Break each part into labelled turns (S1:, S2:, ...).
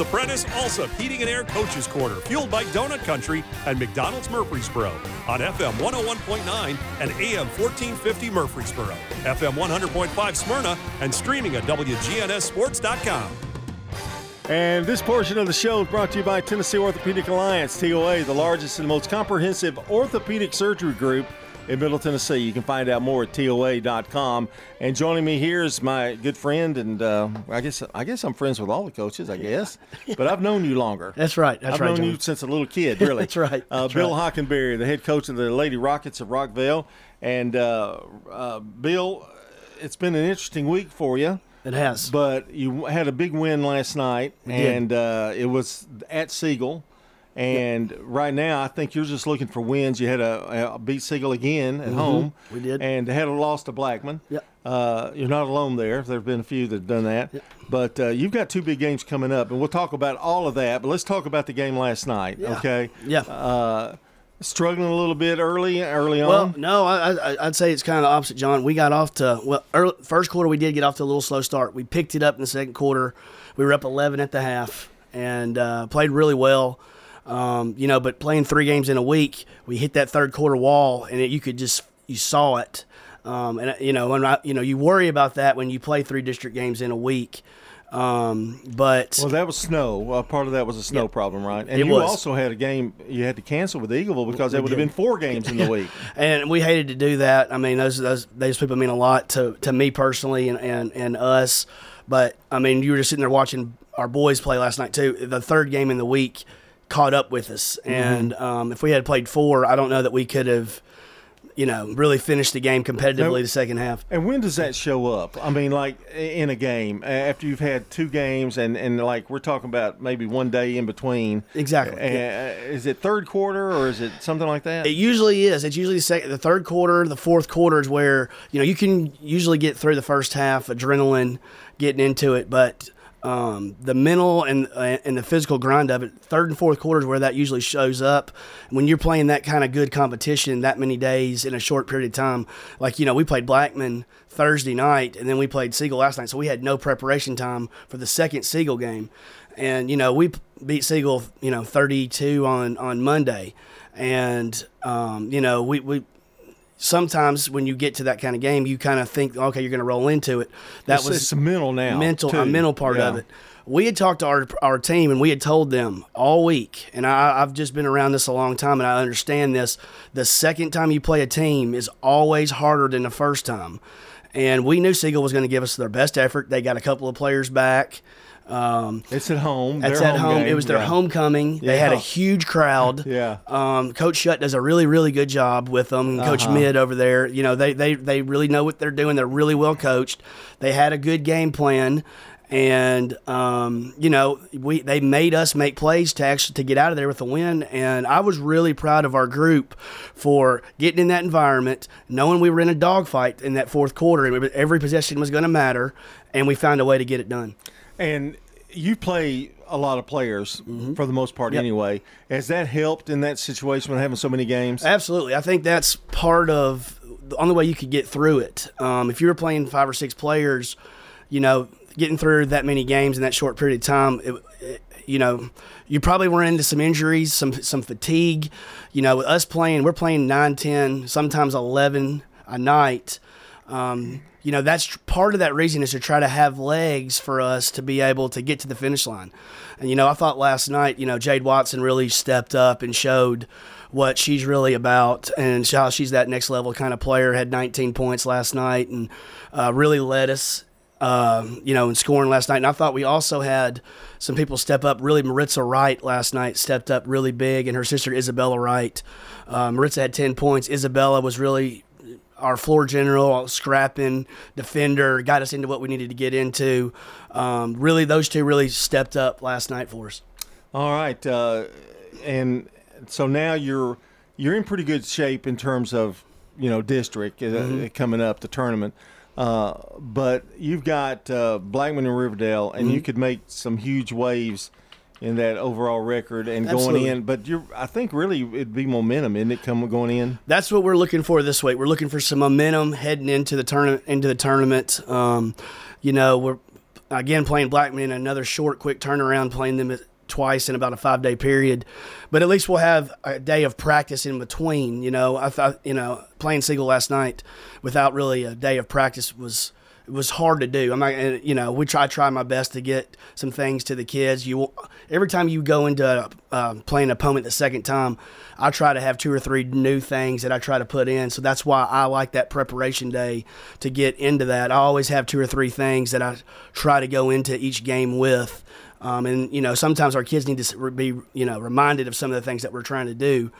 S1: the Prentice Allsup Heating and Air Coaches Corner, fueled by Donut Country and McDonald's Murfreesboro on FM 101.9 and AM 1450 Murfreesboro, FM 100.5 Smyrna, and streaming at WGNSSports.com.
S2: And this portion of the show is brought to you by Tennessee Orthopedic Alliance, TOA, the largest and most comprehensive orthopedic surgery group in Middle Tennessee. You can find out more at TOA.com. And joining me here is my good friend, and uh, I guess I guess I'm friends with all the coaches, I guess. But I've known you longer.
S3: That's right. That's
S2: I've
S3: right.
S2: known
S3: John.
S2: you since a little kid, really.
S3: That's right.
S2: Uh,
S3: That's
S2: Bill
S3: right.
S2: Hockenberry, the head coach of the Lady Rockets of Rockvale. And uh, uh, Bill, it's been an interesting week for you.
S3: It has.
S2: But you had a big win last night,
S3: We
S2: and uh, it was at Siegel. And right now, I think you're just looking for wins. You had a, a beat Siegel again at home.
S3: Mm-hmm. We did.
S2: and had a loss to Blackman.
S3: Yep.
S2: Uh, you're not alone there. There have been a few that have done that. But uh, you've got two big games coming up, and we'll talk about all of that. But let's talk about the game last night.
S3: Yeah.
S2: Okay.
S3: Yeah.
S2: Uh, struggling a little bit early, early
S3: Well,
S2: on.
S3: no, I, I, I'd say it's kind of opposite, John. We got off to well, early, first quarter we did get off to a little slow start. We picked it up in the second quarter. We were up 11 at the half and uh, played really well. Um, you know, but playing three games in a week, we hit that third quarter wall, and it, you could just you saw it. Um, and you know, when I, you know, you worry about that when you play three district games in a week. Um, but
S2: Well, that was snow. Uh, part of that was a snow problem, right? And you
S3: was.
S2: also had a game you had to cancel with Eagleville because there would have been four games in the week.
S3: and we hated to do that. I mean, those those those people mean a lot to, to me personally and, and, and us. But I mean, you were just sitting there watching our boys play last night too. The third game in the week caught up with us, and um, if we had played four, I don't know that we could have, you know, really finished the game competitively
S2: No.
S3: the second half.
S2: And when does that show up? I mean, like in a game after you've had two games, and and like we're talking about maybe one day in between.
S3: Exactly.
S2: Uh, is it third quarter or is it something like that?
S3: It usually is. It's usually the, second, the third quarter, the fourth quarter is where you know you can usually get through the first half, adrenaline, getting into it, but um, the mental and uh, and the physical grind of it, third and fourth quarters where that usually shows up. When you're playing that kind of good competition that many days in a short period of time, like you know we played Blackman Thursday night and then we played Siegel last night, so we had no preparation time for the second Siegel game, and you know we beat Siegel you know 32 on on Monday, and um, you know we we sometimes when you get to that kind of game, you kind of think, okay, you're going to roll into it. That
S2: It's-
S3: was
S2: it's mental now,
S3: mental,
S2: too.
S3: a mental part of it. We had talked to our our team, and we had told them all week. And I, I've just been around this a long time, and I understand this. The second time you play a team is always harder than the first time. And we knew Siegel was going to give us their best effort. They got a couple of players back. Um,
S2: It's at home.
S3: it's
S2: Their
S3: at home.
S2: game.
S3: It was their
S2: Yeah.
S3: homecoming. They had a huge crowd.
S2: Yeah.
S3: Um, Coach Shutt does a really, really good job with them. Coach
S2: Uh-huh.
S3: Mid over there, you know, they, they they really know what they're doing. They're really well coached. They had a good game plan, and um, you know, we they made us make plays to actually to get out of there with a win. And I was really proud of our group for getting in that environment, knowing we were in a dogfight in that fourth quarter, and every possession was going to matter, and we found a way to get it done.
S2: And you play a lot of players for the most part
S3: Mm-hmm. Yep.
S2: anyway. Has that helped in that situation when having so many games?
S3: Absolutely. I think that's part of the only way you could get through it. Um, if you were playing five or six players, you know, getting through that many games in that short period of time, it, it- you know, you probably were into some injuries, some some fatigue. You know, with us playing, we're playing 9, 10, sometimes 11 a night. Um, you know, that's part of that reason is to try to have legs for us to be able to get to the finish line. And, you know, I thought last night, you know, Jade Watson really stepped up and showed what she's really about and how she's that next level kind of player. Had 19 points last night and uh, really led us, uh, you know, in scoring last night. And I thought we also had some people step up. Really, Maritza Wright last night stepped up really big, and her sister Isabella Wright. Uh, Maritza had 10 points. Isabella was really our floor general, scrapping defender, got us into what we needed to get into. Um, really, those two really stepped up last night for us.
S2: All right, uh, and so now you're you're in pretty good shape in terms of you know district uh,
S3: Mm-hmm.
S2: coming up the tournament. Uh, but you've got uh, Blackman and Riverdale, and
S3: Mm-hmm.
S2: you could make some huge waves in that overall record and
S3: Absolutely.
S2: going in. But you're, I think, really it'd be momentum, isn't it? Coming going in.
S3: That's what we're looking for this week. We're looking for some momentum heading into the tournament. Into the tournament, um, you know, we're again playing Blackman another short, quick turnaround, playing them twice in about a five day period. But at least we'll have a day of practice in between. You know, I thought you know playing Siegel last night without really a day of practice was was hard to do. I'm not, you know, we try try my best to get some things to the kids. You every time you go into uh, playing an opponent the second time, I try to have two or three new things that I try to put in. So that's why I like that preparation day to get into that. I always have two or three things that I try to go into each game with. Um, and you know, sometimes our kids need to be you know reminded of some of the things that we're trying to do.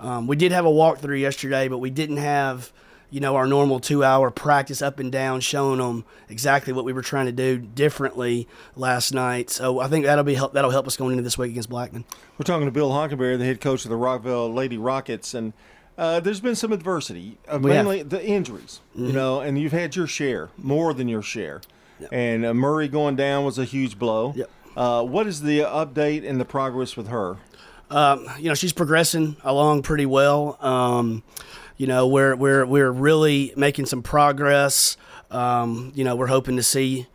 S3: Um, we did have a walkthrough yesterday, but we didn't have you know, our normal two hour practice up and down, showing them exactly what we were trying to do differently last night. So I think that'll be help, that'll help us going into this week against Blackman.
S2: We're talking to Bill Hockenberry, the head coach of the Rockvale Lady Rockets, and uh, there's been some adversity, uh, mainly have. the injuries, mm-hmm. you know, and you've had your share, more than your share. Yep. And uh, Murray going down was a huge blow. Yep. Uh, what is the update and the progress with her?
S3: Um, you know, she's progressing along pretty well. Um, you know, we're we're we're really making some progress. Um, you know, we're hoping to see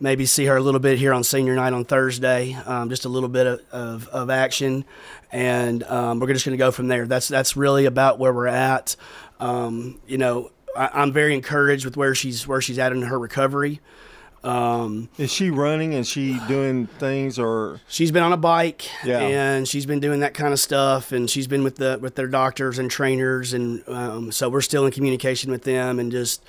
S3: maybe see her a little bit here on senior night on Thursday, um, just a little bit of, of, of action, and um, we're just going to go from there. That's that's really about where we're at. Um, you know, I, am very encouraged with where she's where she's at in her recovery.
S2: Um, is she running? Is she doing things or?
S3: She's been on a bike, yeah. and she's been doing that kind of stuff, and she's been with the with their doctors and trainers, and um, so we're still in communication with them, and just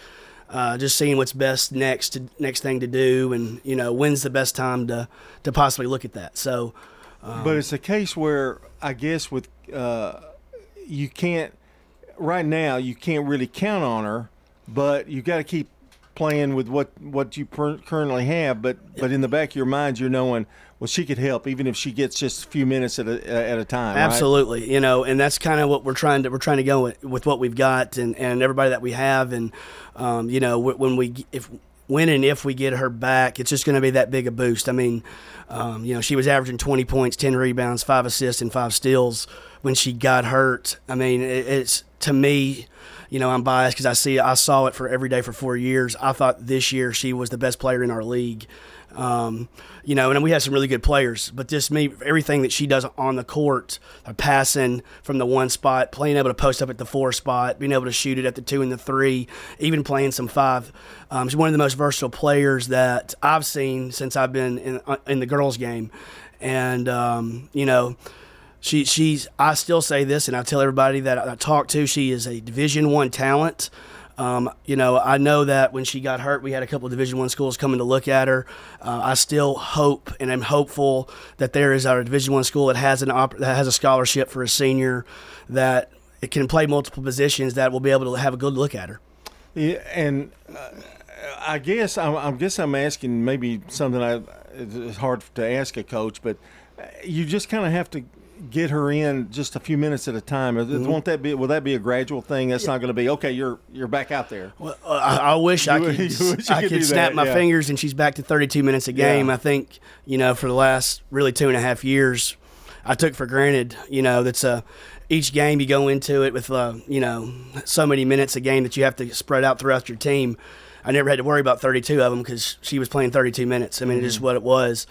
S3: uh, just seeing what's best next to, next thing to do, and you know when's the best time to to possibly look at that. So,
S2: um, but it's a case where I guess with uh, you can't right now you can't really count on her, but you got to keep playing with what what you per- currently have, but but in the back of your mind, you're knowing, well, she could help even if she gets just a few minutes at a at a time.
S3: Absolutely,
S2: right?
S3: you know, and that's kind of what we're trying to we're trying to go with, with what we've got and and everybody that we have, and um, you know, when we if when and if we get her back, it's just going to be that big a boost. I mean, um, you know, she was averaging 20 points, 10 rebounds, five assists, and five steals when she got hurt. I mean, it, it's to me you know, I'm biased because I see I saw it for every day for four years. I thought this year she was the best player in our league. Um, you know, and we have some really good players, but just me, everything that she does on the court, passing from the one spot, playing able to post up at the four spot, being able to shoot it at the two and the three, even playing some five. Um, she's one of the most versatile players that I've seen since I've been in, uh, in the girls' game. And, um, you know, she she's I still say this, and I tell everybody that I talk to. She is a Division One talent. Um, you know, I know that when she got hurt, we had a couple of Division One schools coming to look at her. Uh, I still hope and I'm hopeful that there is a Division One school that has an op- that has a scholarship for a senior that it can play multiple positions that will be able to have a good look at her.
S2: Yeah, and uh, I guess I'm, I guess I'm asking maybe something I it's hard to ask a coach, but you just kind of have to get her in just a few minutes at a time? Mm-hmm. Won't that be? Will that be a gradual thing? That's yeah. not going to be okay. You're you're back out there.
S3: Well, uh, I, I, wish I could. Wish I could, snap that, my yeah. fingers and she's back to 32 minutes a game. Yeah. I think you know for the last really two and a half years, I took for granted. You know that's a each game you go into it with uh, you know so many minutes a game that you have to spread out throughout your team. I never had to worry about 32 of them because she was playing 32 minutes. I mean, mm-hmm. it's what it was.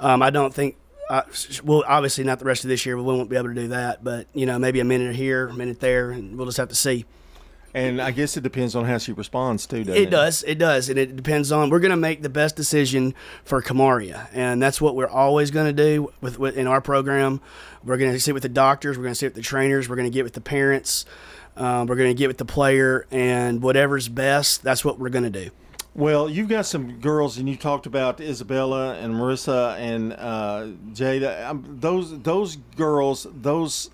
S3: Um, I don't think uh, well, obviously not the rest of this year. but We won't be able to do that, but you know, maybe a minute here, a minute there, and we'll just have to see.
S2: And I guess it depends on how she responds too. Doesn't
S3: it, it does. It does, and it depends on. We're going to make the best decision for Kamaria, and that's what we're always going to do with, with, in our program. We're going to sit with the doctors. We're going to sit with the trainers. We're going to get with the parents. Um, we're going to get with the player, and whatever's best, that's what we're going to do.
S2: Well, you've got some girls, and you talked about Isabella and Marissa and uh, Jada. Um, those those girls, those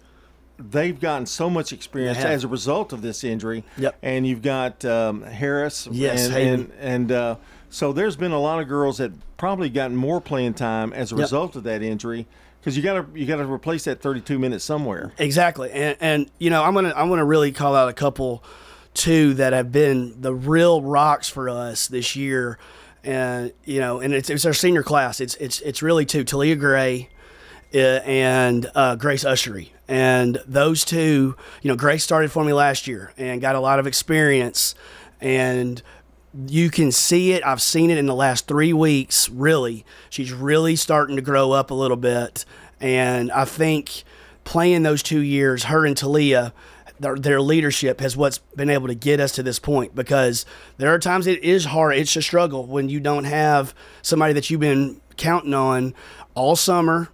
S2: they've gotten so much experience as a result of this injury.
S3: Yep.
S2: And you've got um, Harris.
S3: Yes,
S2: and and, and uh, so there's been a lot of girls that probably gotten more playing time as a yep. result of that injury because you got to you got to replace that 32 minutes somewhere.
S3: Exactly, and and you know I'm gonna I'm gonna really call out a couple two that have been the real rocks for us this year. And you know, and it's, it's our senior class. It's it's it's really two: Talia Gray uh, and uh, Grace Ushery. And those two, you know, Grace started for me last year and got a lot of experience. And you can see it. I've seen it in the last three weeks. Really, she's really starting to grow up a little bit, and I think playing those two years, her and Talia, their, their leadership has what's been able to get us to this point. Because there are times it is hard. It's a struggle when you don't have somebody that you've been counting on all summer,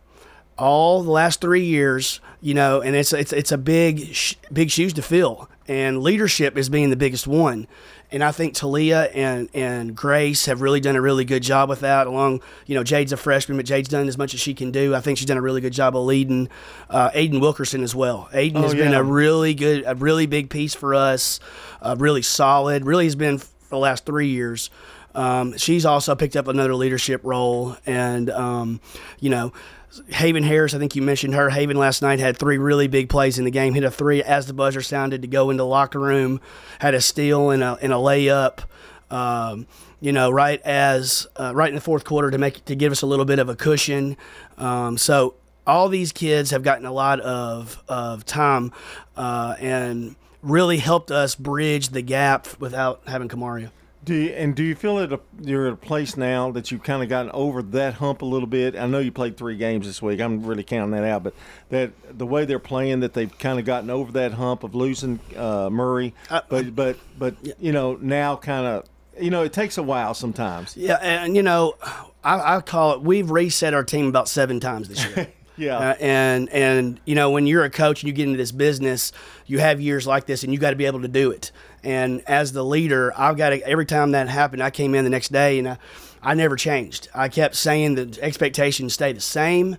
S3: all the last three years. You know, and it's it's it's a big big shoes to fill, and leadership is being the biggest one and I think Talia and and Grace have really done a really good job with that. Along, you know, Jade's a freshman, but Jade's done as much as she can do. I think she's done a really good job of leading uh, Aiden Wilkerson as well. Aiden oh, has yeah. been a really good, a really big piece for us, uh, really solid. Really has been for the last three years. Um, she's also picked up another leadership role, and um, you know, Haven Harris, I think you mentioned her. Haven last night had three really big plays in the game. Hit a three as the buzzer sounded to go into the locker room. Had a steal and a, and a layup. Um, you know, right as uh, right in the fourth quarter to make to give us a little bit of a cushion. Um, so all these kids have gotten a lot of of time uh, and really helped us bridge the gap without having Kamaria.
S2: Do you, and do you feel that you're at a place now that you've kind of gotten over that hump a little bit? I know you played three games this week. I'm really counting that out, but that the way they're playing, that they've kind of gotten over that hump of losing uh, Murray, uh, but but but you know now kind of you know it takes a while sometimes.
S3: Yeah, and you know I, I call it we've reset our team about seven times this year.
S2: Yeah. Uh,
S3: and and you know when you're a coach and you get into this business, you have years like this, and you got to be able to do it. And as the leader, I've got to, every time that happened, I came in the next day and I, I never changed. I kept saying the expectations stay the same.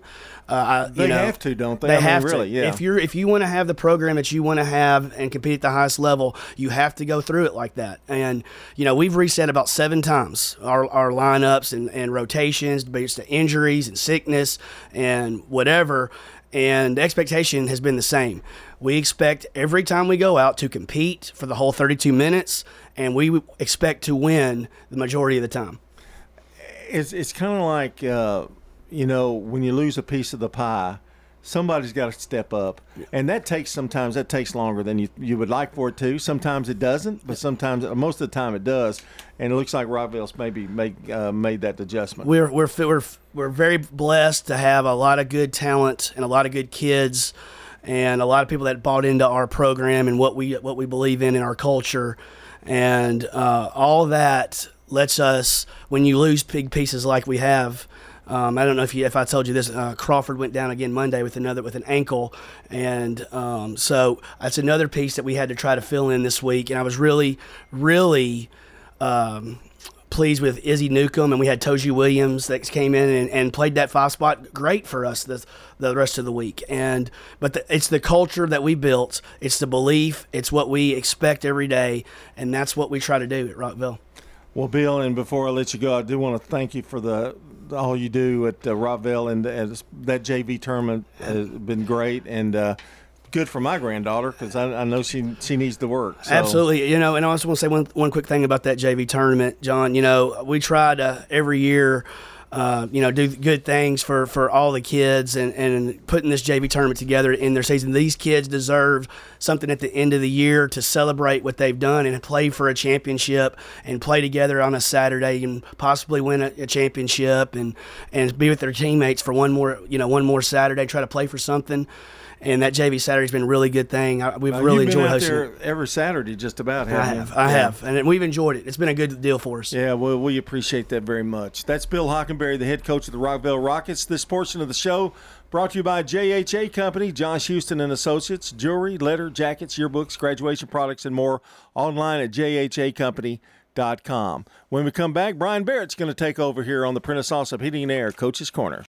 S2: Uh, they
S3: you know,
S2: have to, don't they?
S3: They
S2: I
S3: have
S2: mean, really,
S3: to.
S2: Yeah.
S3: If you're if you want to have the program that you want to have and compete at the highest level, you have to go through it like that. And you know, we've reset about seven times our, our lineups and, and rotations based on injuries and sickness and whatever. And the expectation has been the same. We expect every time we go out to compete for the whole 32 minutes, and we expect to win the majority of the time.
S2: It's it's kind of like uh, you know when you lose a piece of the pie, somebody's got to step up, and that takes sometimes that takes longer than you you would like for it to. Sometimes it doesn't, but sometimes most of the time it does. And it looks like Rockvale's maybe made uh, made that adjustment.
S3: We're we're we're we're very blessed to have a lot of good talent and a lot of good kids and a lot of people that bought into our program and what we what we believe in in our culture, and uh, all that lets us when you lose big pieces like we have. Um, I don't know if you, if I told you this. Uh, Crawford went down again Monday with another with an ankle, and um, so that's another piece that we had to try to fill in this week. And I was really, really um, pleased with Izzy Newcomb, and we had Toji Williams that came in and, and played that five spot great for us the, the rest of the week. And but the, it's the culture that we built, it's the belief, it's what we expect every day, and that's what we try to do at Rockvale.
S2: Well, Bill, and before I let you go, I do want to thank you for the all you do at uh, Rockvale and uh, that JV tournament has been great, and uh, good for my granddaughter because I, I, know she she needs the work. So.
S3: Absolutely, you know, and I also want to say one one quick thing about that JV tournament, John. You know, we try to every year. Uh, you know, do good things for, for all the kids and, and putting this JV tournament together in their season. These kids deserve something at the end of the year to celebrate what they've done and play for a championship and play together on a Saturday and possibly win a, a championship and, and be with their teammates for one more, you know, one more Saturday, try to play for something and that JV Saturday's been a really good thing. I, we've uh, really enjoyed hosting
S2: there it. every Saturday, just about.
S3: I have, I yeah. have, and we've enjoyed it. It's been a good deal for us.
S2: Yeah, well, we appreciate that very much. That's Bill Hockenberry, the head coach of the Rockvale Rockets. This portion of the show brought to you by JHA Company, Josh Houston and Associates, jewelry, letter, jackets, yearbooks, graduation products, and more. Online at JHA jhacompany.com. When we come back, Brian Barrett's going to take over here on the Prentice Allsup Heating and Air Coach's Corner.